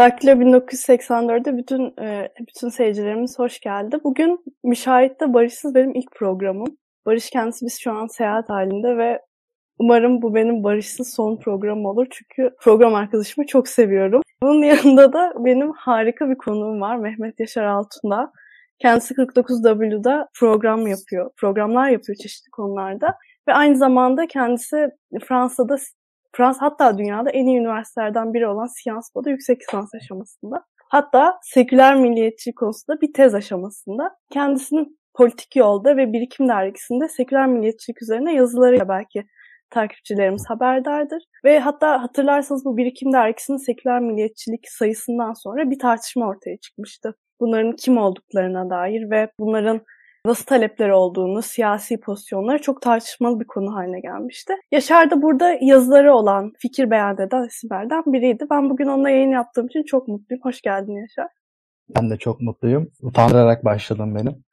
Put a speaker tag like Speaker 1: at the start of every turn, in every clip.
Speaker 1: Daktilo 1984'de bütün e, bütün seyircilerimiz hoş geldi. Bugün Müşahit'te Barışsız benim ilk programım. Barış kendisi biz şu an seyahat halinde ve umarım bu benim Barışsız son programım olur. Çünkü program arkadaşımı çok seviyorum. Bunun yanında da benim harika bir konuğum var Mehmet Yaşar Altun'da. Kendisi 49W'da program yapıyor. Programlar yapıyor çeşitli konularda. Ve aynı zamanda kendisi Fransa'da Fransa hatta dünyada en iyi üniversitelerden biri olan Sciences Po'da yüksek lisans aşamasında. Hatta seküler milliyetçi konusunda bir tez aşamasında. Kendisinin politik yolda ve birikim dergisinde seküler milliyetçilik üzerine yazılarıyla belki takipçilerimiz haberdardır. Ve hatta hatırlarsanız bu birikim dergisinin seküler milliyetçilik sayısından sonra bir tartışma ortaya çıkmıştı. Bunların kim olduklarına dair ve bunların nasıl talepleri olduğunu, siyasi pozisyonları çok tartışmalı bir konu haline gelmişti. Yaşar da burada yazıları olan, fikir beyan eden isimlerden biriydi. Ben bugün onunla yayın yaptığım için çok mutluyum. Hoş geldin Yaşar.
Speaker 2: Ben de çok mutluyum. Utandırarak başladım benim.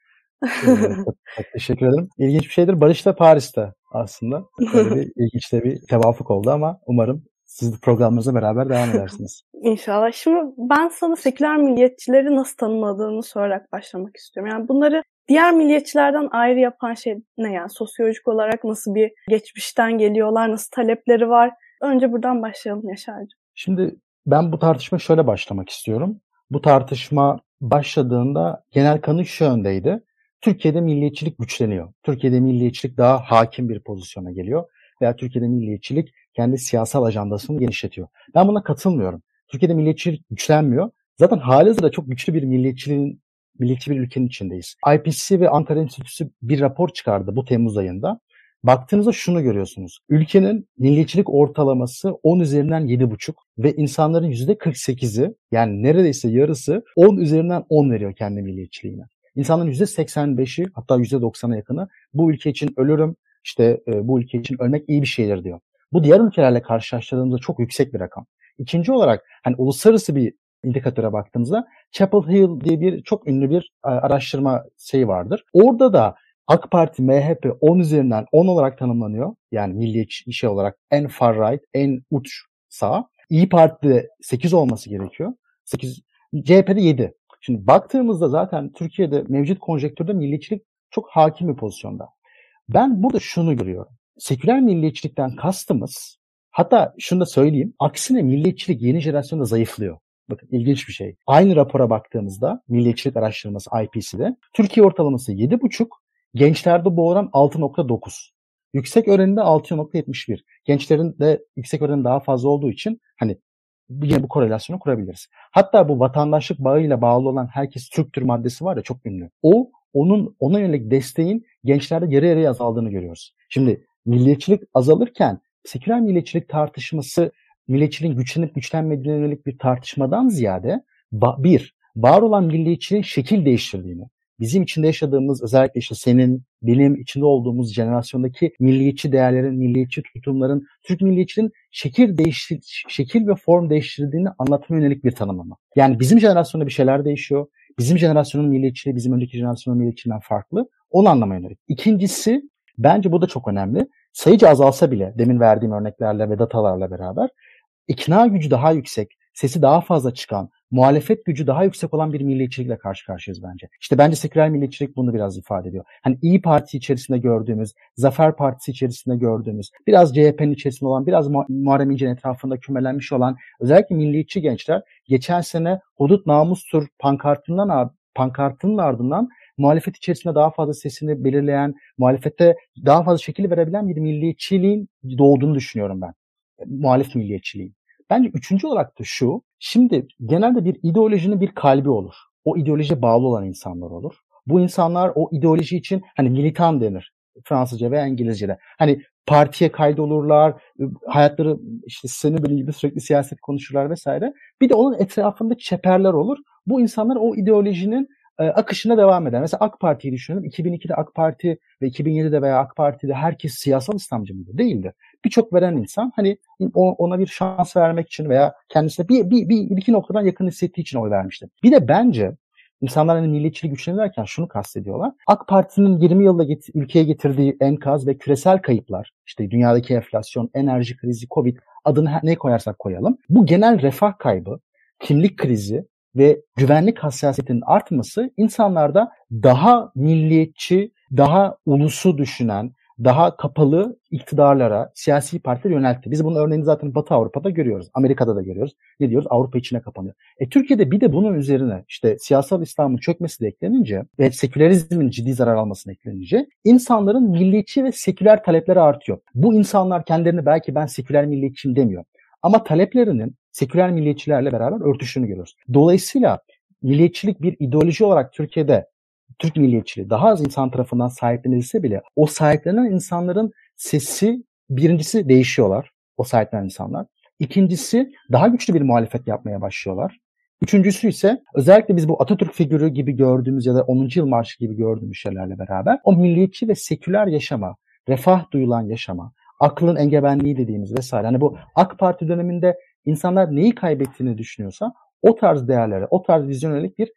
Speaker 2: ee, çok, çok teşekkür ederim. İlginç bir şeydir. Barış da Paris'te aslında. Böyle bir ilginç de bir tevafuk oldu ama umarım siz de programlarınıza beraber devam edersiniz.
Speaker 1: İnşallah. Şimdi ben sana seküler milliyetçileri nasıl tanımladığını sorarak başlamak istiyorum. Yani bunları Diğer milliyetçilerden ayrı yapan şey ne yani? Sosyolojik olarak nasıl bir geçmişten geliyorlar, nasıl talepleri var? Önce buradan başlayalım Yaşar'cığım.
Speaker 2: Şimdi ben bu tartışma şöyle başlamak istiyorum. Bu tartışma başladığında genel kanı şu yöndeydi. Türkiye'de milliyetçilik güçleniyor. Türkiye'de milliyetçilik daha hakim bir pozisyona geliyor. Veya Türkiye'de milliyetçilik kendi siyasal ajandasını genişletiyor. Ben buna katılmıyorum. Türkiye'de milliyetçilik güçlenmiyor. Zaten halihazırda çok güçlü bir milliyetçiliğin milliyetçi bir ülkenin içindeyiz. IPCC ve Ankara Enstitüsü bir rapor çıkardı bu Temmuz ayında. Baktığınızda şunu görüyorsunuz. Ülkenin milliyetçilik ortalaması 10 üzerinden 7,5 ve insanların %48'i yani neredeyse yarısı 10 üzerinden 10 veriyor kendi milliyetçiliğine. İnsanların %85'i hatta %90'a yakını bu ülke için ölürüm, işte e, bu ülke için ölmek iyi bir şeydir diyor. Bu diğer ülkelerle karşılaştırdığımızda çok yüksek bir rakam. İkinci olarak hani uluslararası bir indikatöre baktığımızda Chapel Hill diye bir çok ünlü bir e, araştırma şeyi vardır. Orada da AK Parti, MHP 10 üzerinden 10 olarak tanımlanıyor. Yani milliyetçi şey olarak en far right, en uç sağ. İyi Parti'de 8 olması gerekiyor. 8, CHP'de 7. Şimdi baktığımızda zaten Türkiye'de mevcut konjektürde milliyetçilik çok hakim bir pozisyonda. Ben burada şunu görüyorum. Seküler milliyetçilikten kastımız hatta şunu da söyleyeyim. Aksine milliyetçilik yeni jenerasyonda zayıflıyor. Bakın ilginç bir şey. Aynı rapora baktığımızda Milliyetçilik Araştırması IPC'de Türkiye ortalaması 7,5, gençlerde bu oran 6,9. Yüksek öğrenimde 6,71. Gençlerin de yüksek öğrenim daha fazla olduğu için hani yine bu korelasyonu kurabiliriz. Hatta bu vatandaşlık bağıyla bağlı olan herkes Türktür maddesi var ya çok ünlü. O onun ona yönelik desteğin gençlerde yarı yarıya azaldığını görüyoruz. Şimdi milliyetçilik azalırken seküler milliyetçilik tartışması milliyetçiliğin güçlenip güçlenmediğine yönelik bir tartışmadan ziyade bir, var olan milliyetçiliğin şekil değiştirdiğini, bizim içinde yaşadığımız özellikle işte senin, benim içinde olduğumuz jenerasyondaki milliyetçi değerlerin, milliyetçi tutumların, Türk milliyetçiliğin şekil değiştir şekil ve form değiştirdiğini anlatma yönelik bir tanımlama. Yani bizim jenerasyonda bir şeyler değişiyor. Bizim jenerasyonun milliyetçiliği bizim önceki jenerasyonun milliyetçiliğinden farklı. Onu anlamaya yönelik. İkincisi bence bu da çok önemli. Sayıca azalsa bile demin verdiğim örneklerle ve datalarla beraber ikna gücü daha yüksek, sesi daha fazla çıkan, muhalefet gücü daha yüksek olan bir milliyetçilikle karşı karşıyayız bence. İşte bence seküler milliyetçilik bunu biraz ifade ediyor. Hani İyi Parti içerisinde gördüğümüz, Zafer Partisi içerisinde gördüğümüz, biraz CHP'nin içerisinde olan, biraz Muharrem İnce'nin etrafında kümelenmiş olan özellikle milliyetçi gençler geçen sene hudut namustur pankartından pankartının ardından muhalefet içerisinde daha fazla sesini belirleyen, muhalefete daha fazla şekil verebilen bir milliyetçiliğin doğduğunu düşünüyorum ben. Muhalif milliyetçiliğin. Bence üçüncü olarak da şu, şimdi genelde bir ideolojinin bir kalbi olur. O ideolojiye bağlı olan insanlar olur. Bu insanlar o ideoloji için hani militan denir. Fransızca veya İngilizce'de. Hani partiye kaydolurlar, hayatları işte seni böyle gibi sürekli siyaset konuşurlar vesaire. Bir de onun etrafında çeperler olur. Bu insanlar o ideolojinin e, akışına devam eder. Mesela AK Parti'yi düşünelim. 2002'de AK Parti ve 2007'de veya AK Parti'de herkes siyasal İslamcı mıydı? Değildi. Birçok veren insan hani ona bir şans vermek için veya kendisine bir, bir, bir, iki noktadan yakın hissettiği için oy vermişti. Bir de bence İnsanlar hani milliyetçiliği güçlenirken şunu kastediyorlar. AK Parti'nin 20 yılda get- ülkeye getirdiği enkaz ve küresel kayıplar, işte dünyadaki enflasyon, enerji krizi, Covid adını ne koyarsak koyalım. Bu genel refah kaybı kimlik krizi ve güvenlik hassasiyetinin artması insanlarda daha milliyetçi, daha ulusu düşünen, daha kapalı iktidarlara, siyasi partiler yöneltti. Biz bunun örneğini zaten Batı Avrupa'da görüyoruz. Amerika'da da görüyoruz. Ne diyoruz? Avrupa içine kapanıyor. E, Türkiye'de bir de bunun üzerine işte siyasal İslam'ın çökmesi de eklenince ve sekülerizmin ciddi zarar almasına eklenince insanların milliyetçi ve seküler talepleri artıyor. Bu insanlar kendilerini belki ben seküler milliyetçiyim demiyor. Ama taleplerinin seküler milliyetçilerle beraber örtüştüğünü görüyoruz. Dolayısıyla milliyetçilik bir ideoloji olarak Türkiye'de Türk milliyetçiliği daha az insan tarafından sahiplenilse bile o sahiplenen insanların sesi birincisi değişiyorlar. O sahiplenen insanlar. İkincisi daha güçlü bir muhalefet yapmaya başlıyorlar. Üçüncüsü ise özellikle biz bu Atatürk figürü gibi gördüğümüz ya da 10. yıl marşı gibi gördüğümüz şeylerle beraber o milliyetçi ve seküler yaşama, refah duyulan yaşama, aklın engebenliği dediğimiz vesaire. Hani bu AK Parti döneminde insanlar neyi kaybettiğini düşünüyorsa o tarz değerlere, o tarz vizyonelik bir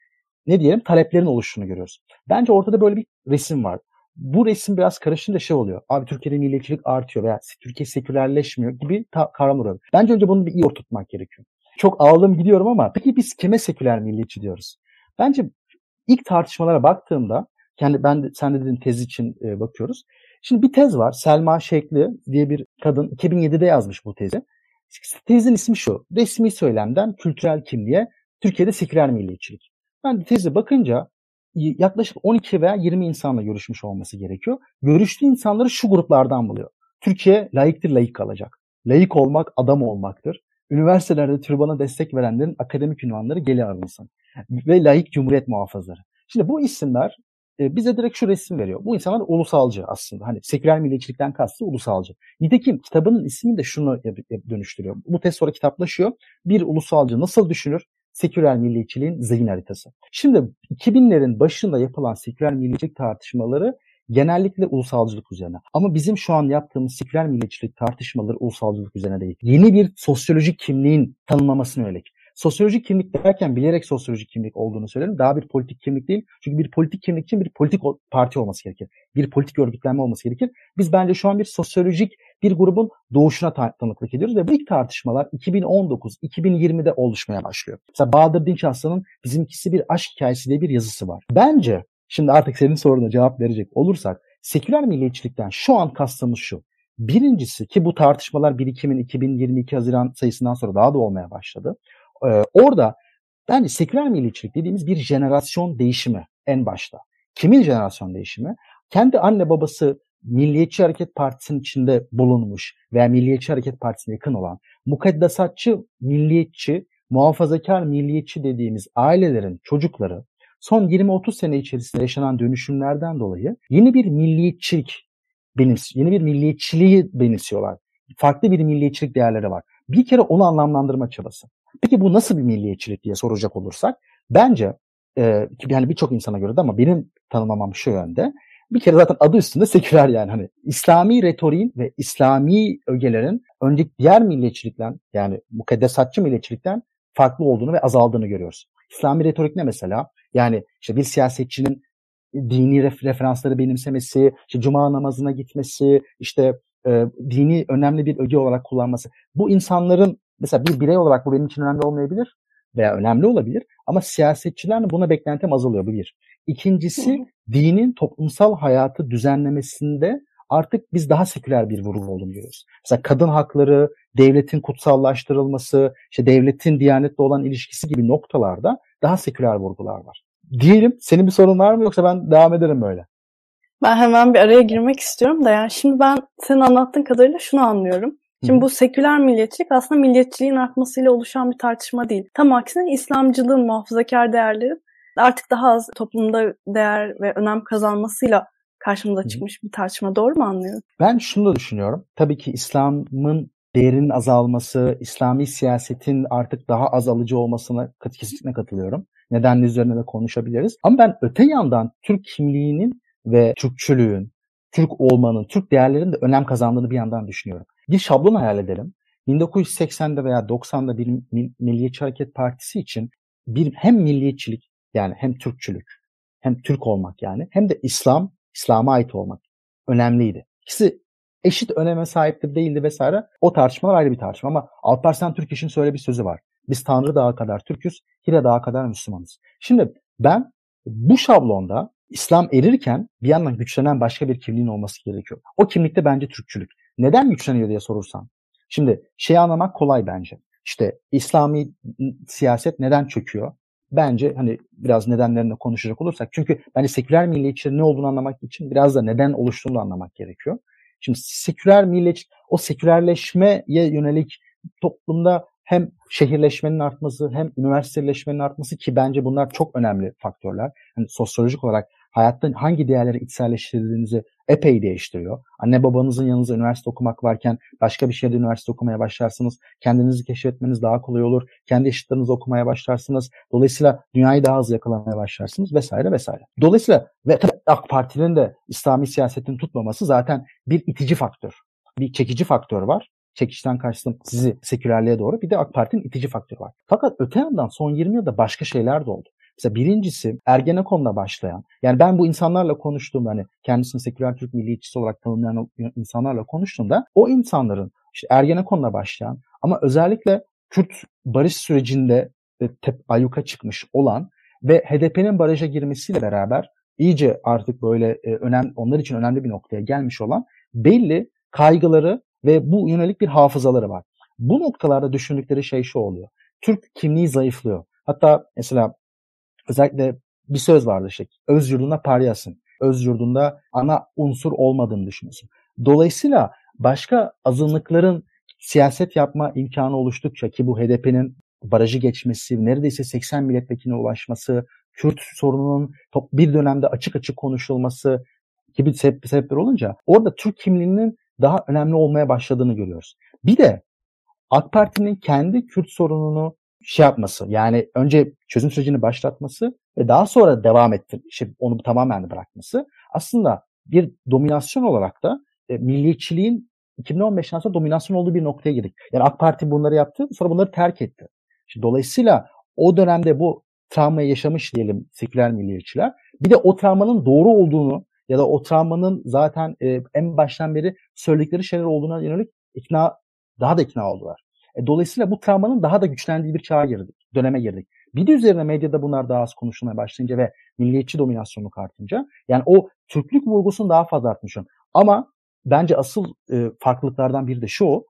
Speaker 2: ne diyelim taleplerin oluştuğunu görüyoruz. Bence ortada böyle bir resim var. Bu resim biraz karışınca şey oluyor. Abi Türkiye'de milliyetçilik artıyor veya Türkiye sekülerleşmiyor gibi kavram oluyor. Bence önce bunu bir iyi oturtmak gerekiyor. Çok ağlım gidiyorum ama peki biz kime seküler milliyetçi diyoruz? Bence ilk tartışmalara baktığımda kendi ben de, sen de dediğin tez için e, bakıyoruz. Şimdi bir tez var. Selma Şekli diye bir kadın 2007'de yazmış bu tezi. Tezin ismi şu. Resmi söylemden kültürel kimliğe Türkiye'de seküler milliyetçilik. Ben de teze bakınca yaklaşık 12 veya 20 insanla görüşmüş olması gerekiyor. Görüştüğü insanları şu gruplardan buluyor. Türkiye layıktır, layık kalacak. Layık olmak adam olmaktır. Üniversitelerde türbana destek verenlerin akademik ünvanları geri alınsın. Ve layık cumhuriyet muhafızları. Şimdi bu isimler e, bize direkt şu resim veriyor. Bu insanlar ulusalcı aslında. Hani seküler milliyetçilikten kastı ulusalcı. Nitekim kitabının ismini de şunu dönüştürüyor. Bu test sonra kitaplaşıyor. Bir ulusalcı nasıl düşünür? Seküler milliyetçiliğin zihin haritası. Şimdi 2000'lerin başında yapılan seküler milliyetçilik tartışmaları genellikle ulusalcılık üzerine. Ama bizim şu an yaptığımız seküler milliyetçilik tartışmaları ulusalcılık üzerine değil. Yeni bir sosyolojik kimliğin tanımlamasına yönelik. Sosyolojik kimlik derken bilerek sosyolojik kimlik olduğunu söylerim. Daha bir politik kimlik değil. Çünkü bir politik kimlik için bir politik parti olması gerekir. Bir politik örgütlenme olması gerekir. Biz bence şu an bir sosyolojik bir grubun doğuşuna tanıklık ediyoruz ve bu ilk tartışmalar 2019-2020'de oluşmaya başlıyor. Mesela Bahadır Dinç bizimkisi bir aşk hikayesi diye bir yazısı var. Bence şimdi artık senin soruna cevap verecek olursak seküler milliyetçilikten şu an kastımız şu. Birincisi ki bu tartışmalar 1-2'min 2022 Haziran sayısından sonra daha da olmaya başladı. Ee, orada bence seküler milliyetçilik dediğimiz bir jenerasyon değişimi en başta. Kimin jenerasyon değişimi? Kendi anne babası Milliyetçi Hareket Partisi'nin içinde bulunmuş veya Milliyetçi Hareket Partisi'ne yakın olan mukaddesatçı, milliyetçi, muhafazakar milliyetçi dediğimiz ailelerin çocukları son 20-30 sene içerisinde yaşanan dönüşümlerden dolayı yeni bir milliyetçilik benims yeni bir milliyetçiliği benimsiyorlar. Farklı bir milliyetçilik değerleri var. Bir kere onu anlamlandırma çabası. Peki bu nasıl bir milliyetçilik diye soracak olursak bence e, yani birçok insana göre de ama benim tanımlamam şu yönde bir kere zaten adı üstünde seküler yani hani İslami retoriğin ve İslami ögelerin önceki diğer milliyetçilikten yani mukaddesatçı milliyetçilikten farklı olduğunu ve azaldığını görüyoruz. İslami retorik ne mesela? Yani işte bir siyasetçinin dini referansları benimsemesi, işte cuma namazına gitmesi, işte e, dini önemli bir öge olarak kullanması. Bu insanların mesela bir birey olarak bu benim için önemli olmayabilir veya önemli olabilir ama siyasetçilerin buna beklentim azalıyor bu bir. İkincisi dinin toplumsal hayatı düzenlemesinde artık biz daha seküler bir vurgu olduğunu görüyoruz. Mesela kadın hakları, devletin kutsallaştırılması, işte devletin diyanetle olan ilişkisi gibi noktalarda daha seküler vurgular var. Diyelim senin bir sorun var mı yoksa ben devam ederim böyle.
Speaker 1: Ben hemen bir araya girmek istiyorum da yani şimdi ben senin anlattığın kadarıyla şunu anlıyorum. Şimdi Hı. bu seküler milliyetçilik aslında milliyetçiliğin artmasıyla oluşan bir tartışma değil. Tam aksine İslamcılığın muhafazakar değerleri artık daha az toplumda değer ve önem kazanmasıyla karşımıza çıkmış bir tartışma. Doğru mu anlıyorum?
Speaker 2: Ben şunu da düşünüyorum. Tabii ki İslam'ın değerinin azalması, İslami siyasetin artık daha az alıcı olmasına kesinlikle katılıyorum. Nedenli üzerine de konuşabiliriz. Ama ben öte yandan Türk kimliğinin ve Türkçülüğün, Türk olmanın, Türk değerlerinin de önem kazandığını bir yandan düşünüyorum. Bir şablon hayal edelim. 1980'de veya 90'da bir Milliyetçi Hareket Partisi için bir hem milliyetçilik yani hem Türkçülük hem Türk olmak yani hem de İslam, İslam'a ait olmak önemliydi. İkisi eşit öneme sahiptir değildi vesaire. O tartışmalar ayrı bir tartışma ama Alparslan Türkeş'in söyle bir sözü var. Biz Tanrı Dağı kadar Türküz, Hira Dağı kadar Müslümanız. Şimdi ben bu şablonda İslam erirken bir yandan güçlenen başka bir kimliğin olması gerekiyor. O kimlikte bence Türkçülük. Neden güçleniyor diye sorursan. Şimdi şey anlamak kolay bence. İşte İslami siyaset neden çöküyor? Bence hani biraz nedenlerini konuşacak olursak. Çünkü bence seküler milliyetçilerin ne olduğunu anlamak için biraz da neden oluştuğunu anlamak gerekiyor. Şimdi seküler milliyetçi, o sekülerleşmeye yönelik toplumda hem şehirleşmenin artması hem üniversiteleşmenin artması ki bence bunlar çok önemli faktörler. Yani sosyolojik olarak hayatta hangi değerleri içselleştirdiğinizi epey değiştiriyor. Anne babanızın yanınızda üniversite okumak varken başka bir şehirde üniversite okumaya başlarsınız. Kendinizi keşfetmeniz daha kolay olur. Kendi eşitlerinizi okumaya başlarsınız. Dolayısıyla dünyayı daha hızlı yakalamaya başlarsınız vesaire vesaire. Dolayısıyla ve tabii AK Parti'nin de İslami siyasetin tutmaması zaten bir itici faktör. Bir çekici faktör var çekişten karşısında sizi sekülerliğe doğru bir de AK Parti'nin itici faktörü var. Fakat öte yandan son 20 yılda başka şeyler de oldu. Mesela birincisi Ergenekon'la başlayan, yani ben bu insanlarla konuştuğumda hani kendisini seküler Türk milliyetçisi olarak tanımlayan insanlarla konuştuğumda o insanların işte Ergenekon'la başlayan ama özellikle Kürt barış sürecinde tep ayyuka çıkmış olan ve HDP'nin baraja girmesiyle beraber iyice artık böyle e, önem onlar için önemli bir noktaya gelmiş olan belli kaygıları ve bu yönelik bir hafızaları var. Bu noktalarda düşündükleri şey şu oluyor. Türk kimliği zayıflıyor. Hatta mesela özellikle bir söz vardı işte. Öz yurduna paryasın. Öz yurdunda ana unsur olmadığını düşünüyorsun. Dolayısıyla başka azınlıkların siyaset yapma imkanı oluştukça ki bu HDP'nin barajı geçmesi, neredeyse 80 milletvekiline ulaşması, Kürt sorununun bir dönemde açık açık konuşulması gibi sebepler olunca orada Türk kimliğinin daha önemli olmaya başladığını görüyoruz. Bir de AK Parti'nin kendi Kürt sorununu şey yapması yani önce çözüm sürecini başlatması ve daha sonra devam ettir, işte onu tamamen bırakması aslında bir dominasyon olarak da e, milliyetçiliğin 2015'ten sonra dominasyon olduğu bir noktaya girdik. Yani AK Parti bunları yaptı sonra bunları terk etti. Şimdi dolayısıyla o dönemde bu travmayı yaşamış diyelim seküler milliyetçiler. Bir de o travmanın doğru olduğunu ya da o travmanın zaten e, en baştan beri söyledikleri şeyler olduğuna yönelik ikna daha da ikna oldular. E, dolayısıyla bu travmanın daha da güçlendiği bir çağa girdik, döneme girdik. Bir de üzerine medyada bunlar daha az konuşulmaya başlayınca ve milliyetçi dominasyonu artınca yani o Türklük vurgusunu daha fazla artmış. Ama bence asıl e, farklılıklardan biri de şu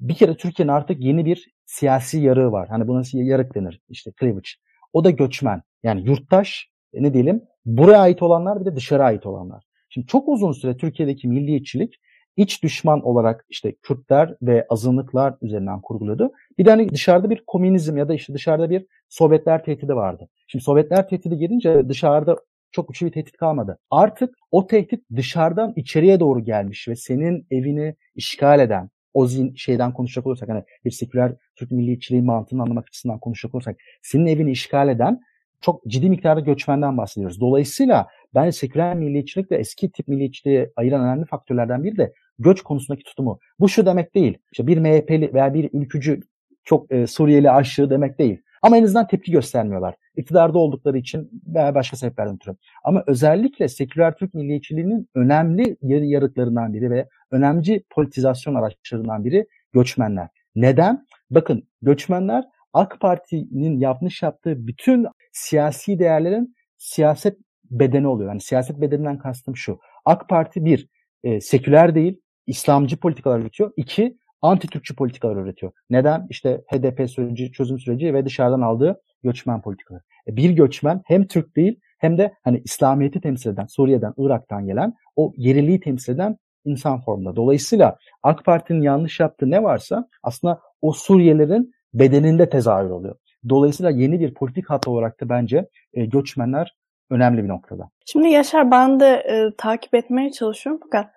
Speaker 2: bir kere Türkiye'nin artık yeni bir siyasi yarığı var. Hani buna yarık denir işte cleavage. O da göçmen. Yani yurttaş e, ne diyelim buraya ait olanlar bir de dışarı ait olanlar. Şimdi çok uzun süre Türkiye'deki milliyetçilik iç düşman olarak işte Kürtler ve azınlıklar üzerinden kurguladı. Bir de hani dışarıda bir komünizm ya da işte dışarıda bir Sovyetler tehdidi vardı. Şimdi Sovyetler tehdidi gelince dışarıda çok güçlü bir tehdit kalmadı. Artık o tehdit dışarıdan içeriye doğru gelmiş ve senin evini işgal eden, o zin, şeyden konuşacak olursak hani bir seküler Türk milliyetçiliği mantığını anlamak açısından konuşacak olursak senin evini işgal eden çok ciddi miktarda göçmenden bahsediyoruz. Dolayısıyla ben seküler milliyetçilikle eski tip milliyetçiliği ayıran önemli faktörlerden biri de göç konusundaki tutumu. Bu şu demek değil. İşte bir MHP'li veya bir ülkücü çok e, Suriyeli aşığı demek değil. Ama en azından tepki göstermiyorlar. İktidarda oldukları için veya başka sebeplerden ötürü. Ama özellikle seküler Türk milliyetçiliğinin önemli yarı yarıklarından biri ve önemli politizasyon araçlarından biri göçmenler. Neden? Bakın göçmenler AK Parti'nin yapmış yaptığı bütün siyasi değerlerin siyaset bedeni oluyor. Yani siyaset bedeninden kastım şu. AK Parti bir, e, seküler değil, İslamcı politikalar üretiyor. İki, anti-Türkçü politikalar üretiyor. Neden? İşte HDP süreci, çözüm süreci ve dışarıdan aldığı göçmen politikaları. E, bir göçmen hem Türk değil hem de hani İslamiyet'i temsil eden, Suriye'den, Irak'tan gelen o yeriliği temsil eden insan formunda. Dolayısıyla AK Parti'nin yanlış yaptığı ne varsa aslında o Suriyelerin bedeninde tezahür oluyor. Dolayısıyla yeni bir politik hat olarak da bence e, göçmenler önemli bir noktada.
Speaker 1: Şimdi Yaşar ben de e, takip etmeye çalışıyorum fakat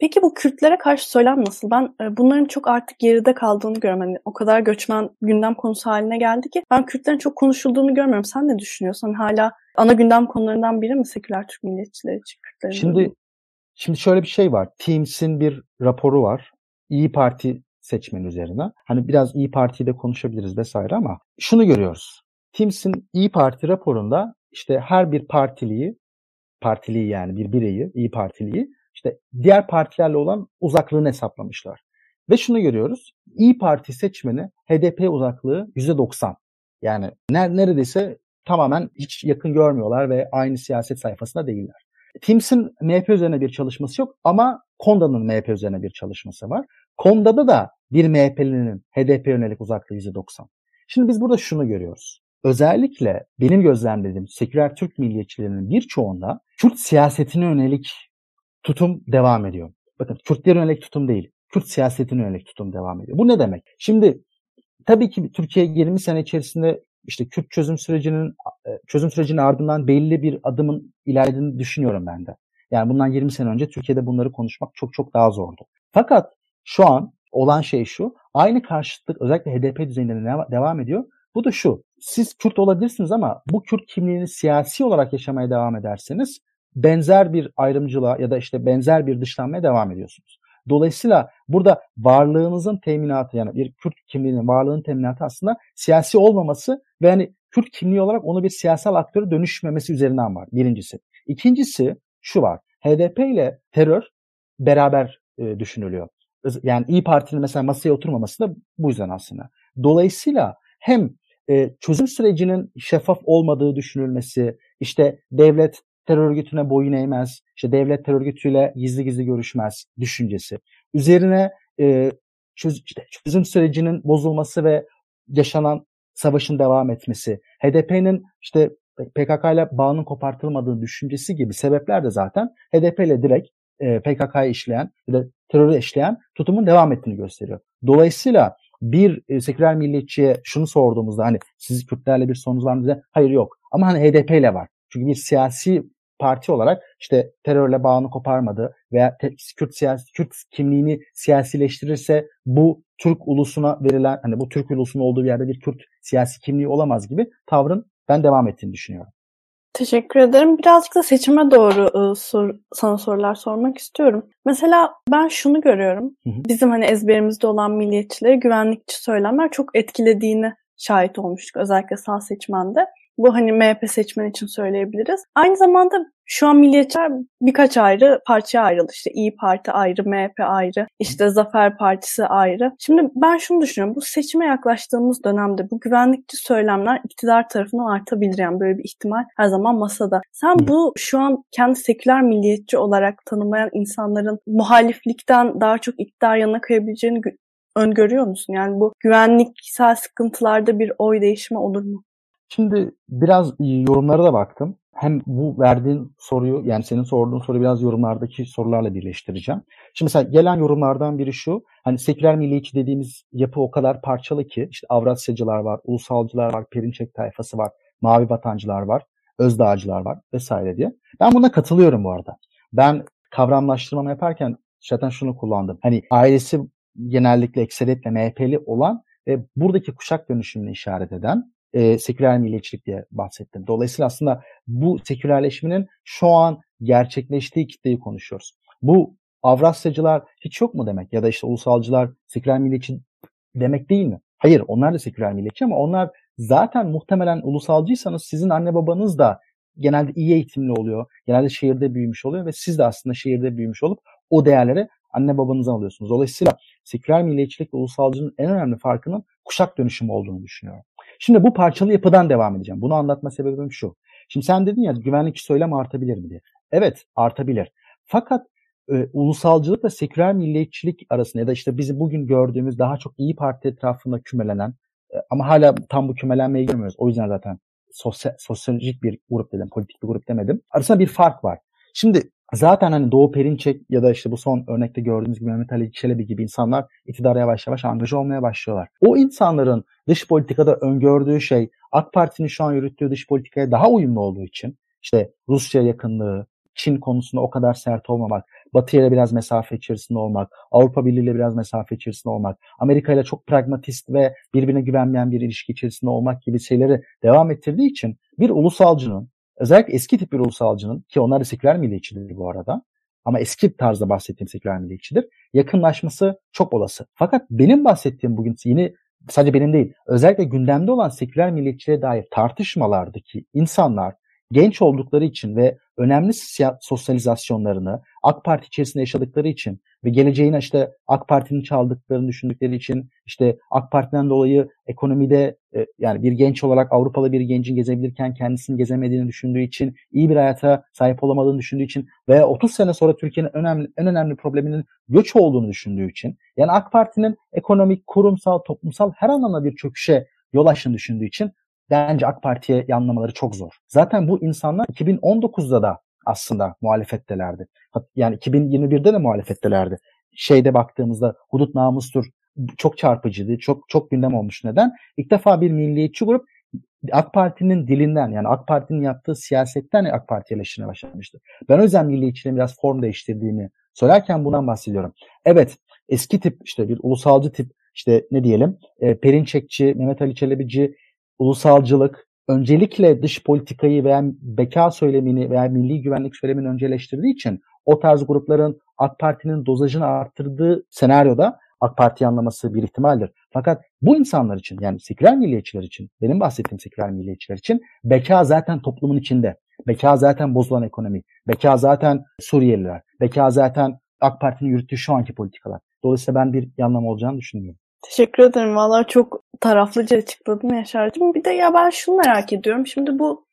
Speaker 1: peki bu Kürtlere karşı söylem nasıl? Ben e, bunların çok artık geride kaldığını görüyorum. Hani o kadar göçmen gündem konusu haline geldi ki ben Kürtlerin çok konuşulduğunu görmüyorum. Sen ne düşünüyorsun? Hala ana gündem konularından biri mi seküler Türk milliyetçileri için Kürtlerin?
Speaker 2: Şimdi Şimdi şöyle bir şey var. Teams'in bir raporu var. İyi Parti seçmen üzerine. Hani biraz İyi Parti'yi de konuşabiliriz vesaire ama şunu görüyoruz. Teams'in İyi Parti raporunda işte her bir partiliyi, partiliyi yani bir bireyi, İyi Partiliyi işte diğer partilerle olan uzaklığını hesaplamışlar. Ve şunu görüyoruz. İyi Parti seçmeni HDP uzaklığı %90. Yani neredeyse tamamen hiç yakın görmüyorlar ve aynı siyaset sayfasında değiller. Tims'in MHP üzerine bir çalışması yok ama Konda'nın MHP üzerine bir çalışması var. Konda'da da bir MHP'linin HDP yönelik uzaklığı %90. Şimdi biz burada şunu görüyoruz. Özellikle benim gözlemlediğim seküler Türk milliyetçilerinin birçoğunda Kürt siyasetine yönelik tutum devam ediyor. Bakın Kürtlere yönelik tutum değil. Kürt siyasetine yönelik tutum devam ediyor. Bu ne demek? Şimdi tabii ki Türkiye 20 sene içerisinde işte Kürt çözüm sürecinin e, çözüm sürecinin ardından belli bir adımın ilerlediğini düşünüyorum ben de. Yani bundan 20 sene önce Türkiye'de bunları konuşmak çok çok daha zordu. Fakat şu an olan şey şu. Aynı karşıtlık özellikle HDP düzeyinde devam ediyor. Bu da şu. Siz Kürt olabilirsiniz ama bu Kürt kimliğini siyasi olarak yaşamaya devam ederseniz benzer bir ayrımcılığa ya da işte benzer bir dışlanmaya devam ediyorsunuz. Dolayısıyla burada varlığınızın teminatı yani bir Kürt kimliğinin varlığının teminatı aslında siyasi olmaması ve hani Kürt kimliği olarak onu bir siyasal aktöre dönüşmemesi üzerinden var birincisi. İkincisi şu var. HDP ile terör beraber e, düşünülüyor. Yani İyi Parti'nin mesela masaya oturmaması da bu yüzden aslında. Dolayısıyla hem e, çözüm sürecinin şeffaf olmadığı düşünülmesi, işte devlet terör örgütüne boyun eğmez, işte devlet terör örgütüyle gizli gizli görüşmez düşüncesi. Üzerine e, çöz, işte çözüm sürecinin bozulması ve yaşanan savaşın devam etmesi, HDP'nin işte PKK ile bağının kopartılmadığı düşüncesi gibi sebepler de zaten HDP ile direkt e, PKK'yı işleyen ya da terörü işleyen tutumun devam ettiğini gösteriyor. Dolayısıyla bir e, seküler milliyetçiye şunu sorduğumuzda hani siz Kürtlerle bir sorunuz var mı hayır yok. Ama hani HDP ile var. Çünkü bir siyasi parti olarak işte terörle bağını koparmadı veya Kürt siyasi Kürt kimliğini siyasileştirirse bu Türk ulusuna verilen hani bu Türk ulusunun olduğu bir yerde bir Kürt siyasi kimliği olamaz gibi tavrın ben devam ettiğini düşünüyorum.
Speaker 1: Teşekkür ederim. Birazcık da seçime doğru sor, sana sorular sormak istiyorum. Mesela ben şunu görüyorum. Hı hı. Bizim hani ezberimizde olan milliyetçileri güvenlikçi söylemler çok etkilediğini şahit olmuştuk. Özellikle sağ seçmende. Bu hani MHP seçmen için söyleyebiliriz. Aynı zamanda şu an milliyetçiler birkaç ayrı parçaya ayrıldı. İşte İyi Parti ayrı, MHP ayrı, işte Zafer Partisi ayrı. Şimdi ben şunu düşünüyorum. Bu seçime yaklaştığımız dönemde bu güvenlikçi söylemler iktidar tarafından artabilir. Yani böyle bir ihtimal her zaman masada. Sen bu şu an kendi seküler milliyetçi olarak tanımlayan insanların muhaliflikten daha çok iktidar yanına kayabileceğini öngörüyor musun? Yani bu güvenliksel sıkıntılarda bir oy değişimi olur mu?
Speaker 2: Şimdi biraz yorumlara da baktım. Hem bu verdiğin soruyu yani senin sorduğun soruyu biraz yorumlardaki sorularla birleştireceğim. Şimdi mesela gelen yorumlardan biri şu. Hani seküler milliyetçi dediğimiz yapı o kadar parçalı ki işte Avrasyacılar var, ulusalcılar var, Perinçek tayfası var, Mavi Vatancılar var, Özdağcılar var vesaire diye. Ben buna katılıyorum bu arada. Ben kavramlaştırmamı yaparken zaten şunu kullandım. Hani ailesi genellikle ekseriyetle MHP'li olan ve buradaki kuşak dönüşümünü işaret eden e, seküler milliyetçilik diye bahsettim. Dolayısıyla aslında bu sekülerleşmenin şu an gerçekleştiği kitleyi konuşuyoruz. Bu Avrasyacılar hiç yok mu demek? Ya da işte ulusalcılar seküler milliyetçi demek değil mi? Hayır onlar da seküler milliyetçi ama onlar zaten muhtemelen ulusalcıysanız sizin anne babanız da genelde iyi eğitimli oluyor. Genelde şehirde büyümüş oluyor ve siz de aslında şehirde büyümüş olup o değerleri anne babanızdan alıyorsunuz. Dolayısıyla seküler milliyetçilik ve ulusalcının en önemli farkının kuşak dönüşümü olduğunu düşünüyorum. Şimdi bu parçalı yapıdan devam edeceğim. Bunu anlatma sebebim şu. Şimdi sen dedin ya güvenlik söylem artabilir mi diye. Evet artabilir. Fakat e, ulusalcılık ve seküler milliyetçilik arasında ya da işte bizi bugün gördüğümüz daha çok iyi Parti etrafında kümelenen e, ama hala tam bu kümelenmeyi görmüyoruz. O yüzden zaten sosyal, sosyolojik bir grup dedim, politik bir grup demedim. Arasında bir fark var. Şimdi zaten hani Doğu Perinçek ya da işte bu son örnekte gördüğümüz gibi Mehmet Ali Çelebi gibi insanlar iktidara yavaş yavaş angaja olmaya başlıyorlar. O insanların dış politikada öngördüğü şey AK Parti'nin şu an yürüttüğü dış politikaya daha uyumlu olduğu için işte Rusya yakınlığı, Çin konusunda o kadar sert olmamak, Batı ile biraz mesafe içerisinde olmak, Avrupa Birliği ile biraz mesafe içerisinde olmak, Amerika ile çok pragmatist ve birbirine güvenmeyen bir ilişki içerisinde olmak gibi şeyleri devam ettirdiği için bir ulusalcının Özellikle eski tip bir ulusalcının ki onlar da seküler milliyetçidir bu arada ama eski tarzda bahsettiğim seküler milliyetçidir. Yakınlaşması çok olası. Fakat benim bahsettiğim bugün yeni sadece benim değil özellikle gündemde olan seküler milliyetçiliğe dair tartışmalardaki insanlar genç oldukları için ve önemli sosyalizasyonlarını AK Parti içerisinde yaşadıkları için ve geleceğin işte AK Parti'nin çaldıklarını düşündükleri için işte AK Parti'den dolayı ekonomide e, yani bir genç olarak Avrupalı bir gencin gezebilirken kendisini gezemediğini düşündüğü için iyi bir hayata sahip olamadığını düşündüğü için veya 30 sene sonra Türkiye'nin önemli en önemli probleminin göç olduğunu düşündüğü için yani AK Parti'nin ekonomik, kurumsal, toplumsal her anlamda bir çöküşe yol açtığını düşündüğü için bence AK Parti'ye yanlamaları çok zor. Zaten bu insanlar 2019'da da aslında muhalefettelerdi. Yani 2021'de de muhalefettelerdi. Şeyde baktığımızda hudut namustur çok çarpıcıydı. Çok çok gündem olmuş. Neden? İlk defa bir milliyetçi grup AK Parti'nin dilinden yani AK Parti'nin yaptığı siyasetten AK Parti eleştirmeye başlamıştı. Ben o yüzden milliyetçiliğin biraz form değiştirdiğini söylerken bundan bahsediyorum. Evet eski tip işte bir ulusalcı tip işte ne diyelim e, Perinçekçi, Mehmet Ali Çelebici, ulusalcılık, öncelikle dış politikayı veya beka söylemini veya milli güvenlik söylemini önceleştirdiği için o tarz grupların AK Parti'nin dozajını arttırdığı senaryoda AK Parti anlaması bir ihtimaldir. Fakat bu insanlar için yani seküler milliyetçiler için, benim bahsettiğim seküler milliyetçiler için beka zaten toplumun içinde. Beka zaten bozulan ekonomi. Beka zaten Suriyeliler. Beka zaten AK Parti'nin yürüttüğü şu anki politikalar. Dolayısıyla ben bir yanlama olacağını düşünmüyorum.
Speaker 1: Teşekkür ederim. Valla çok taraflıca açıkladın Yaşar'cığım. Bir de ya ben şunu merak ediyorum. Şimdi bu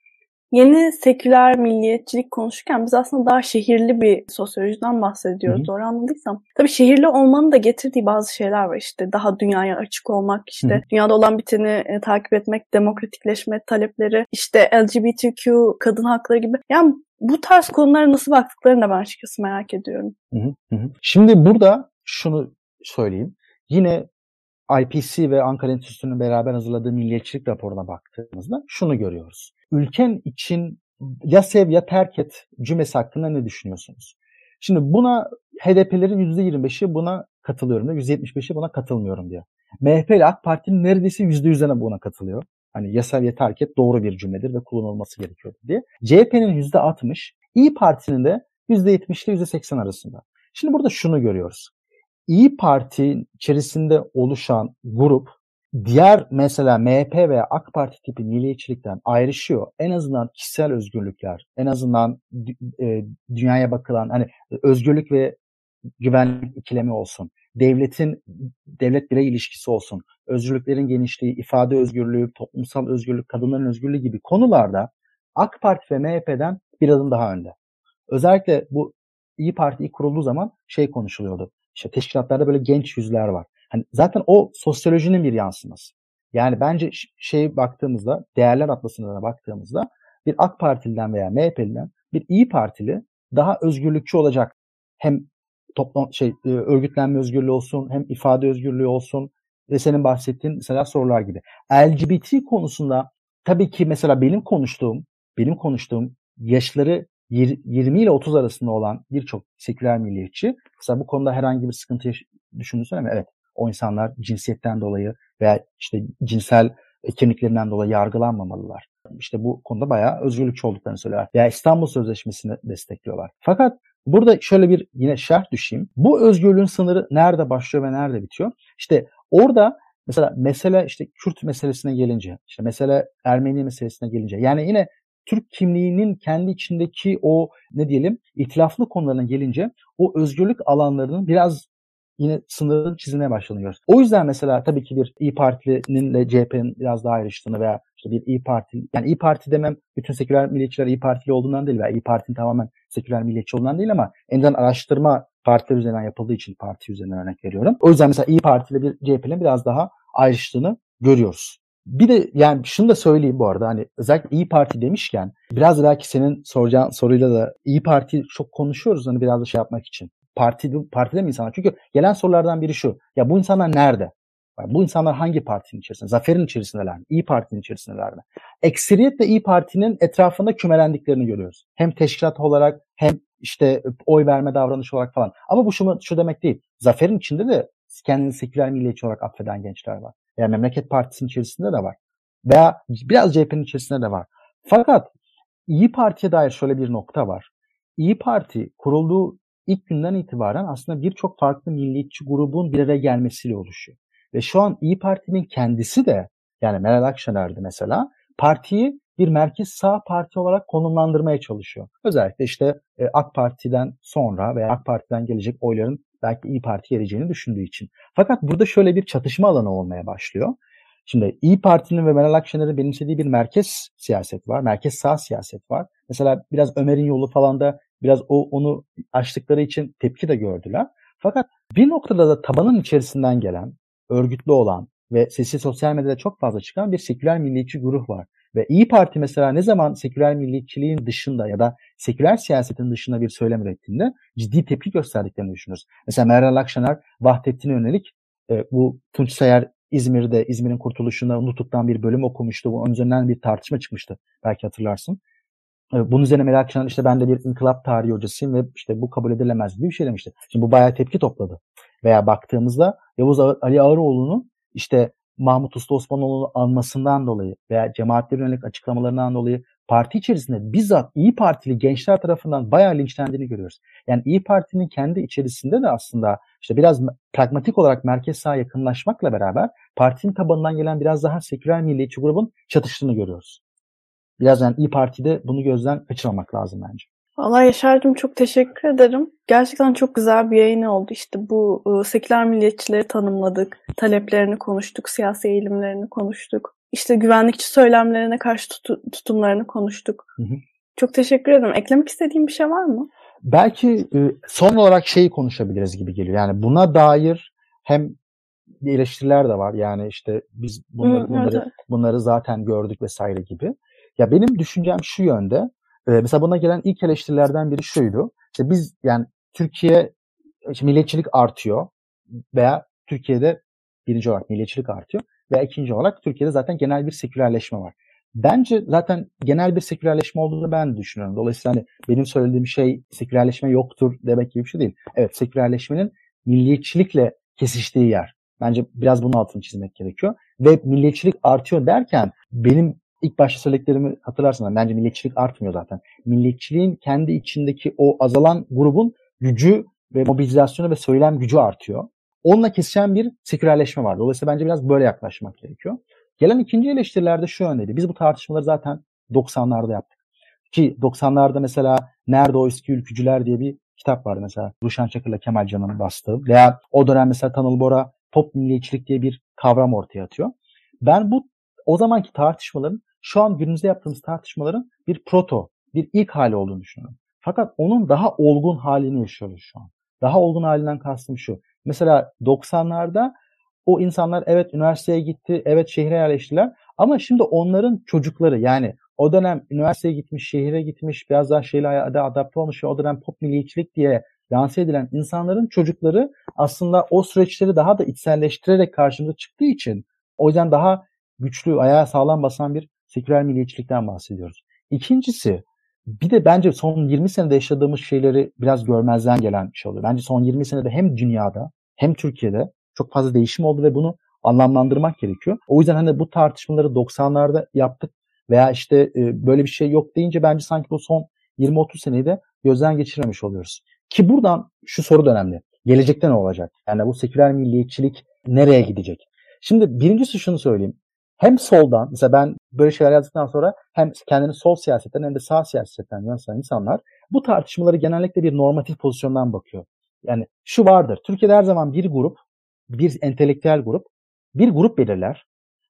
Speaker 1: yeni seküler milliyetçilik konuşurken biz aslında daha şehirli bir sosyolojiden bahsediyoruz. Hı-hı. Doğru anladıysam. Tabii şehirli olmanın da getirdiği bazı şeyler var. İşte daha dünyaya açık olmak, işte Hı-hı. dünyada olan biteni e, takip etmek, demokratikleşme talepleri, işte LGBTQ, kadın hakları gibi. Yani bu tarz konulara nasıl baktıklarını da ben açıkçası merak ediyorum.
Speaker 2: Hı hı. Şimdi burada şunu söyleyeyim. Yine IPC ve Ankara Enstitüsü'nün beraber hazırladığı milliyetçilik raporuna baktığımızda şunu görüyoruz. Ülken için ya sev ya terk et cümlesi hakkında ne düşünüyorsunuz? Şimdi buna HDP'lerin %25'i buna katılıyorum diyor. %75'i buna katılmıyorum diyor. MHP ile AK Parti'nin neredeyse %100'ine buna katılıyor. Hani ya sev ya terk et doğru bir cümledir ve kullanılması gerekiyor diye. CHP'nin %60, İyi Parti'nin de %70 ile %80 arasında. Şimdi burada şunu görüyoruz. İyi Parti içerisinde oluşan grup diğer mesela MHP veya AK Parti tipi milliyetçilikten ayrışıyor. En azından kişisel özgürlükler, en azından e, dünyaya bakılan hani özgürlük ve güvenlik ikilemi olsun. Devletin devlet birey ilişkisi olsun. Özgürlüklerin genişliği, ifade özgürlüğü, toplumsal özgürlük, kadınların özgürlüğü gibi konularda AK Parti ve MHP'den bir adım daha önde. Özellikle bu İyi Parti ilk kurulduğu zaman şey konuşuluyordu işte teşkilatlarda böyle genç yüzler var. Hani zaten o sosyolojinin bir yansıması. Yani bence şey baktığımızda, değerler atlasına baktığımızda bir AK Partili'den veya MHP'liden bir İyi Partili daha özgürlükçü olacak. Hem toplam şey e, örgütlenme özgürlüğü olsun, hem ifade özgürlüğü olsun ve senin bahsettiğin mesela sorular gibi. LGBT konusunda tabii ki mesela benim konuştuğum, benim konuştuğum yaşları 20 ile 30 arasında olan birçok seküler milliyetçi mesela bu konuda herhangi bir sıkıntı düşündüğünü mi? Evet. O insanlar cinsiyetten dolayı veya işte cinsel kimliklerinden dolayı yargılanmamalılar. İşte bu konuda bayağı özgürlükçü olduklarını söylüyorlar. Veya İstanbul Sözleşmesi'ni destekliyorlar. Fakat burada şöyle bir yine şerh düşeyim. Bu özgürlüğün sınırı nerede başlıyor ve nerede bitiyor? İşte orada mesela mesele işte Kürt meselesine gelince, işte mesele Ermeni meselesine gelince yani yine Türk kimliğinin kendi içindeki o ne diyelim itilaflı konularına gelince o özgürlük alanlarının biraz yine sınırın çizilmeye başlanıyor. O yüzden mesela tabii ki bir İyi Parti'nin ile CHP'nin biraz daha ayrıştığını veya işte bir İyi Parti, yani İyi Parti demem bütün seküler milliyetçiler İyi Partili olduğundan değil veya İyi Parti'nin tamamen seküler milliyetçi olduğundan değil ama en azından araştırma partiler üzerinden yapıldığı için parti üzerinden örnek veriyorum. O yüzden mesela İyi Parti ile bir CHP'nin biraz daha ayrıştığını görüyoruz. Bir de yani şunu da söyleyeyim bu arada hani özellikle İyi Parti demişken biraz belki senin soracağın soruyla da İyi Parti çok konuşuyoruz hani biraz da şey yapmak için. Parti, partide mi insanlar? Çünkü gelen sorulardan biri şu. Ya bu insanlar nerede? Yani bu insanlar hangi partinin içerisinde? Zafer'in içerisindeler mi? İyi Parti'nin içerisindeler mi? Ekseriyetle İyi Parti'nin etrafında kümelendiklerini görüyoruz. Hem teşkilat olarak hem işte oy verme davranışı olarak falan. Ama bu şu, şu demek değil. Zafer'in içinde de kendini seküler milliyetçi olarak affeden gençler var. Yani Memleket Partisi'nin içerisinde de var. Veya biraz CHP'nin içerisinde de var. Fakat İyi Parti'ye dair şöyle bir nokta var. İyi Parti kurulduğu ilk günden itibaren aslında birçok farklı milliyetçi grubun bir araya gelmesiyle oluşuyor. Ve şu an İyi Parti'nin kendisi de yani Meral Akşener'di mesela partiyi bir merkez sağ parti olarak konumlandırmaya çalışıyor. Özellikle işte e, AK Parti'den sonra veya AK Parti'den gelecek oyların belki İyi Parti geleceğini düşündüğü için. Fakat burada şöyle bir çatışma alanı olmaya başlıyor. Şimdi İyi Parti'nin ve Meral Akşener'in benimsediği bir merkez siyaset var. Merkez sağ siyaset var. Mesela biraz Ömer'in yolu falan da biraz o onu açtıkları için tepki de gördüler. Fakat bir noktada da tabanın içerisinden gelen, örgütlü olan ve sesi sosyal medyada çok fazla çıkan bir seküler milliyetçi grup var. Ve İyi Parti mesela ne zaman seküler milliyetçiliğin dışında ya da seküler siyasetin dışında bir söylem ürettiğinde ciddi tepki gösterdiklerini düşünürüz. Mesela Meral Akşener Vahdettin'e yönelik e, bu Tunç Sayar İzmir'de İzmir'in kurtuluşunda Nutuk'tan bir bölüm okumuştu. Bunun üzerinden bir tartışma çıkmıştı. Belki hatırlarsın. E, bunun üzerine Meral Akşener işte ben de bir inkılap tarihi hocasıyım ve işte bu kabul edilemez gibi bir şey demişti. Şimdi bu bayağı tepki topladı. Veya baktığımızda Yavuz Ali Ağaroğlu'nun işte Mahmut Usta Osmanoğlu'nu almasından dolayı veya cemaatlerin yönelik açıklamalarından dolayı parti içerisinde bizzat İyi Partili gençler tarafından bayağı linçlendiğini görüyoruz. Yani İyi Parti'nin kendi içerisinde de aslında işte biraz pragmatik olarak merkez sağa yakınlaşmakla beraber partinin tabanından gelen biraz daha seküler milliyetçi grubun çatıştığını görüyoruz. Biraz yani İyi Parti'de bunu gözden kaçırmamak lazım bence.
Speaker 1: Valla Yaşar'cığım çok teşekkür ederim. Gerçekten çok güzel bir yayın oldu. İşte bu ıı, seküler milliyetçileri tanımladık, taleplerini konuştuk, siyasi eğilimlerini konuştuk. İşte güvenlikçi söylemlerine karşı tut- tutumlarını konuştuk. Hı hı. Çok teşekkür ederim. Eklemek istediğim bir şey var mı?
Speaker 2: Belki son olarak şeyi konuşabiliriz gibi geliyor. Yani buna dair hem eleştiriler de var. Yani işte biz bunları, bunları, evet. bunları zaten gördük vesaire gibi. Ya benim düşüncem şu yönde. E, mesela buna gelen ilk eleştirilerden biri şuydu. İşte biz yani Türkiye işte milliyetçilik artıyor veya Türkiye'de birinci olarak milliyetçilik artıyor veya ikinci olarak Türkiye'de zaten genel bir sekülerleşme var. Bence zaten genel bir sekülerleşme olduğunu ben düşünüyorum. Dolayısıyla hani benim söylediğim şey sekülerleşme yoktur demek gibi bir şey değil. Evet sekülerleşmenin milliyetçilikle kesiştiği yer. Bence biraz bunun altını çizmek gerekiyor. Ve milliyetçilik artıyor derken benim ilk başta söylediklerimi hatırlarsınız. Bence milliyetçilik artmıyor zaten. Milliyetçiliğin kendi içindeki o azalan grubun gücü ve mobilizasyonu ve söylem gücü artıyor. Onunla kesişen bir sekülerleşme var. Dolayısıyla bence biraz böyle yaklaşmak gerekiyor. Gelen ikinci eleştirilerde şu yöndeydi. Biz bu tartışmaları zaten 90'larda yaptık. Ki 90'larda mesela Nerede o eski ülkücüler diye bir kitap vardı mesela. Ruşen Çakır'la Kemal Can'ın bastığı. Veya o dönem mesela Tanıl Bora pop milliyetçilik diye bir kavram ortaya atıyor. Ben bu o zamanki tartışmaların şu an günümüzde yaptığımız tartışmaların bir proto, bir ilk hali olduğunu düşünüyorum. Fakat onun daha olgun halini yaşıyoruz şu an. Daha olgun halinden kastım şu. Mesela 90'larda o insanlar evet üniversiteye gitti, evet şehre yerleştiler ama şimdi onların çocukları yani o dönem üniversiteye gitmiş, şehire gitmiş, biraz daha şeyle adapte olmuş ve o dönem pop milliyetçilik diye lanse edilen insanların çocukları aslında o süreçleri daha da içselleştirerek karşımıza çıktığı için o yüzden daha güçlü, ayağa sağlam basan bir seküler milliyetçilikten bahsediyoruz. İkincisi bir de bence son 20 senede yaşadığımız şeyleri biraz görmezden gelen bir şey oluyor. Bence son 20 senede hem dünyada hem Türkiye'de çok fazla değişim oldu ve bunu anlamlandırmak gerekiyor. O yüzden hani bu tartışmaları 90'larda yaptık veya işte e, böyle bir şey yok deyince bence sanki bu son 20-30 seneyi de gözden geçirmemiş oluyoruz. Ki buradan şu soru da önemli. Gelecekte ne olacak? Yani bu seküler milliyetçilik nereye gidecek? Şimdi birincisi şunu söyleyeyim. Hem soldan, mesela ben böyle şeyler yazdıktan sonra hem kendini sol siyasetten hem de sağ siyasetten yöneten insanlar bu tartışmaları genellikle bir normatif pozisyondan bakıyor. Yani şu vardır. Türkiye'de her zaman bir grup, bir entelektüel grup, bir grup belirler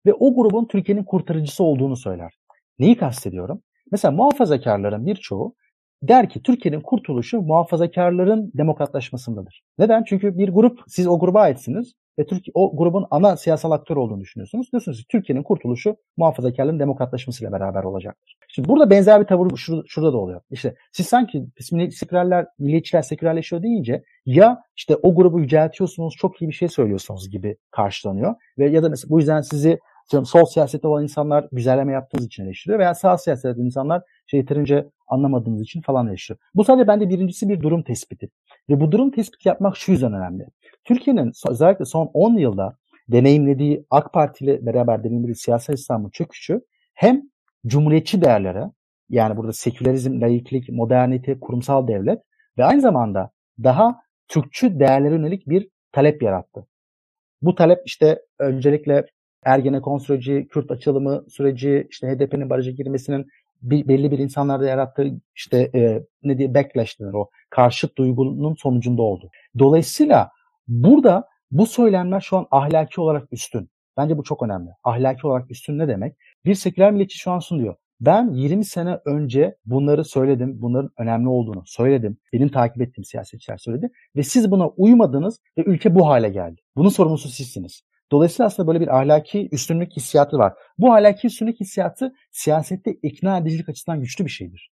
Speaker 2: ve o grubun Türkiye'nin kurtarıcısı olduğunu söyler. Neyi kastediyorum? Mesela muhafazakarların birçoğu der ki Türkiye'nin kurtuluşu muhafazakarların demokratlaşmasındadır. Neden? Çünkü bir grup, siz o gruba aitsiniz ve Türkiye, o grubun ana siyasal aktör olduğunu düşünüyorsunuz. Diyorsunuz ki Türkiye'nin kurtuluşu muhafazakarların demokratlaşmasıyla beraber olacaktır. Şimdi burada benzer bir tavır şurada, şurada da oluyor. İşte siz sanki sekülerler, milliyetçiler sekülerleşiyor deyince ya işte o grubu yüceltiyorsunuz, çok iyi bir şey söylüyorsunuz gibi karşılanıyor. Ve ya da mesela bu yüzden sizi sol siyasette olan insanlar güzelleme yaptığınız için eleştiriyor veya sağ siyasette insanlar şey yeterince anlamadığınız için falan eleştiriyor. Bu sadece bende birincisi bir durum tespiti. Ve bu durum tespiti yapmak şu yüzden önemli. Türkiye'nin özellikle son 10 yılda deneyimlediği AK Parti ile beraber deneyimlediği siyasal İslam'ın çöküşü hem cumhuriyetçi değerlere yani burada sekülerizm, laiklik, modernite, kurumsal devlet ve aynı zamanda daha Türkçü değerlere yönelik bir talep yarattı. Bu talep işte öncelikle Ergenekon süreci, Kürt açılımı süreci, işte HDP'nin baraja girmesinin bir, belli bir insanlarda yarattığı işte e, ne diye backlash denir o karşıt duygunun sonucunda oldu. Dolayısıyla burada bu söylemler şu an ahlaki olarak üstün. Bence bu çok önemli. Ahlaki olarak üstün ne demek? Bir seküler milliyetçi şu an şunu diyor. Ben 20 sene önce bunları söyledim, bunların önemli olduğunu söyledim. Benim takip ettiğim siyasetçiler söyledi ve siz buna uymadınız ve ülke bu hale geldi. Bunun sorumlusu sizsiniz. Dolayısıyla aslında böyle bir ahlaki üstünlük hissiyatı var. Bu ahlaki üstünlük hissiyatı siyasette ikna edicilik açısından güçlü bir şeydir.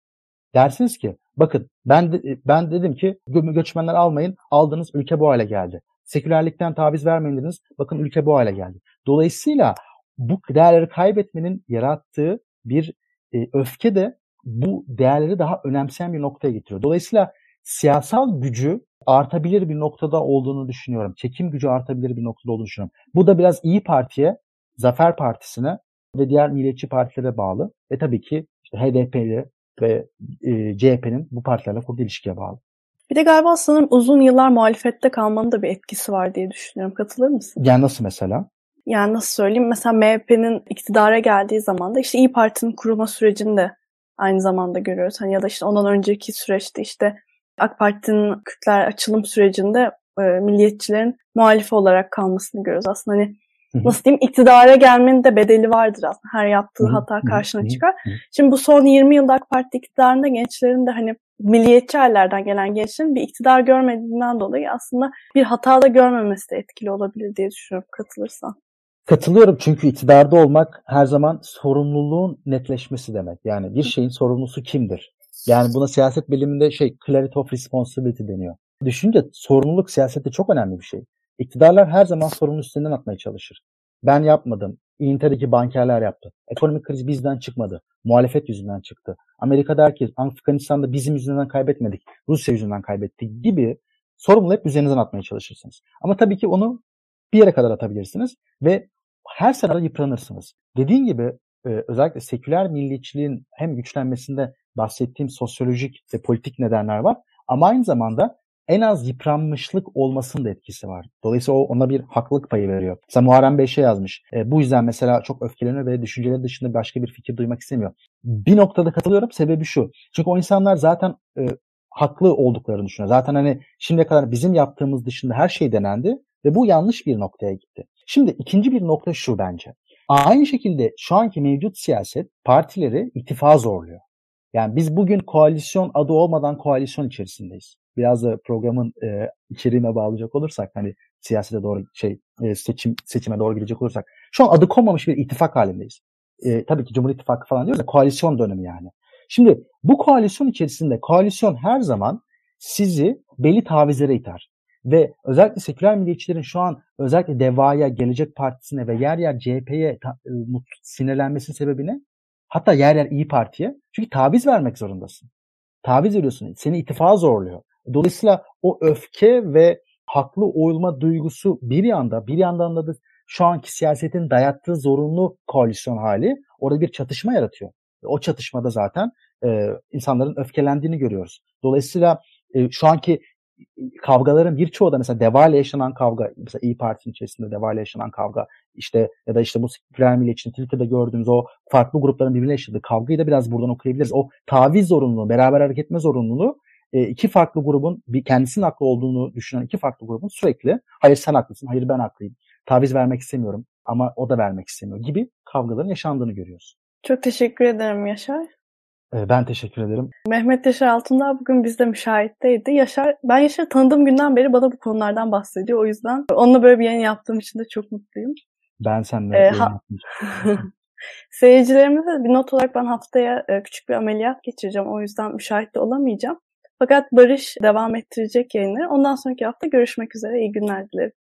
Speaker 2: Dersiniz ki bakın ben de, ben dedim ki göçmenler almayın aldınız ülke bu hale geldi. Sekülerlikten taviz vermeyin dediniz bakın ülke bu hale geldi. Dolayısıyla bu değerleri kaybetmenin yarattığı bir e, öfke de bu değerleri daha önemseyen bir noktaya getiriyor. Dolayısıyla siyasal gücü artabilir bir noktada olduğunu düşünüyorum. Çekim gücü artabilir bir noktada olduğunu düşünüyorum. Bu da biraz İyi Parti'ye, Zafer Partisi'ne ve diğer milliyetçi partilere bağlı. Ve tabii ki işte HDP'li ve e, CHP'nin bu partilerle kurduğu ilişkiye bağlı.
Speaker 1: Bir de galiba sanırım uzun yıllar muhalefette kalmanın da bir etkisi var diye düşünüyorum. Katılır mısın?
Speaker 2: Yani nasıl mesela?
Speaker 1: Yani nasıl söyleyeyim? Mesela MHP'nin iktidara geldiği zaman da işte İyi Parti'nin kurulma sürecini de aynı zamanda görüyoruz. Hani ya da işte ondan önceki süreçte işte AK Parti'nin Kürtler açılım sürecinde e, milliyetçilerin muhalifi olarak kalmasını görüyoruz. Aslında hani nasıl diyeyim iktidara gelmenin de bedeli vardır aslında. Her yaptığı hata karşına çıkar. Şimdi bu son 20 yılda AK Parti iktidarında gençlerin de hani milliyetçi hallerden gelen gençlerin bir iktidar görmediğinden dolayı aslında bir hata da görmemesi de etkili olabilir diye düşünüyorum katılırsan.
Speaker 2: Katılıyorum çünkü iktidarda olmak her zaman sorumluluğun netleşmesi demek. Yani bir şeyin sorumlusu kimdir? Yani buna siyaset biliminde şey clarity of responsibility deniyor. Düşünce sorumluluk siyasette çok önemli bir şey. İktidarlar her zaman sorunun üstünden atmaya çalışır. Ben yapmadım. İngiltere'deki bankerler yaptı. Ekonomik kriz bizden çıkmadı. Muhalefet yüzünden çıktı. Amerika'da herkes Afganistan'da bizim yüzünden kaybetmedik. Rusya yüzünden kaybettik gibi sorumluluğu hep üzerinizden atmaya çalışırsınız. Ama tabii ki onu bir yere kadar atabilirsiniz ve her sırada yıpranırsınız. Dediğim gibi özellikle seküler milliyetçiliğin hem güçlenmesinde bahsettiğim sosyolojik ve politik nedenler var. Ama aynı zamanda en az yıpranmışlık olmasının da etkisi var. Dolayısıyla o ona bir haklılık payı veriyor. Mesela Muharrem Bey şey yazmış. E, bu yüzden mesela çok öfkeleniyor ve düşünceleri dışında başka bir fikir duymak istemiyor. Bir noktada katılıyorum. Sebebi şu. Çünkü o insanlar zaten e, haklı olduklarını düşünüyor. Zaten hani şimdiye kadar bizim yaptığımız dışında her şey denendi ve bu yanlış bir noktaya gitti. Şimdi ikinci bir nokta şu bence. Aynı şekilde şu anki mevcut siyaset partileri ittifa zorluyor. Yani biz bugün koalisyon adı olmadan koalisyon içerisindeyiz. Biraz da programın e, içeriğine bağlayacak olursak hani siyasete doğru şey e, seçim seçime doğru gidecek olursak şu an adı konmamış bir ittifak halindeyiz. E, tabii ki Cumhur İttifakı falan diyoruz da koalisyon dönemi yani. Şimdi bu koalisyon içerisinde koalisyon her zaman sizi belli tavizlere iter. Ve özellikle seküler milliyetçilerin şu an özellikle DEVA'ya, Gelecek Partisi'ne ve yer yer CHP'ye e, sinirlenmesinin sebebi ne? Hatta yer yer İyi Parti'ye. Çünkü taviz vermek zorundasın. Taviz veriyorsun. Seni ittifa zorluyor. Dolayısıyla o öfke ve haklı oyulma duygusu bir yanda, bir yandan da şu anki siyasetin dayattığı zorunlu koalisyon hali orada bir çatışma yaratıyor. O çatışmada zaten e, insanların öfkelendiğini görüyoruz. Dolayısıyla e, şu anki kavgaların birçoğu da mesela Deva ile yaşanan kavga, mesela İyi Parti'nin içerisinde Deva ile yaşanan kavga, işte ya da işte bu seküler milliyetçinin Twitter'da gördüğümüz o farklı grupların birbirine yaşadığı kavgayı da biraz buradan okuyabiliriz. O taviz zorunluluğu, beraber hareket etme zorunluluğu e, iki farklı grubun bir kendisinin haklı olduğunu düşünen iki farklı grubun sürekli hayır sen haklısın, hayır ben haklıyım, taviz vermek istemiyorum ama o da vermek istemiyor gibi kavgaların yaşandığını görüyoruz.
Speaker 1: Çok teşekkür ederim Yaşar.
Speaker 2: Ee, ben teşekkür ederim.
Speaker 1: Mehmet Yaşar Altındağ bugün bizde müşahitteydi. Yaşar, ben Yaşar'ı tanıdığım günden beri bana bu konulardan bahsediyor. O yüzden onunla böyle bir yayın yaptığım için de çok mutluyum.
Speaker 2: Ben seninle ee, ha-
Speaker 1: Seyircilerimize bir not olarak ben haftaya e, küçük bir ameliyat geçireceğim. O yüzden müşahit de olamayacağım. Fakat Barış devam ettirecek yayınları. Ondan sonraki hafta görüşmek üzere. İyi günler dilerim.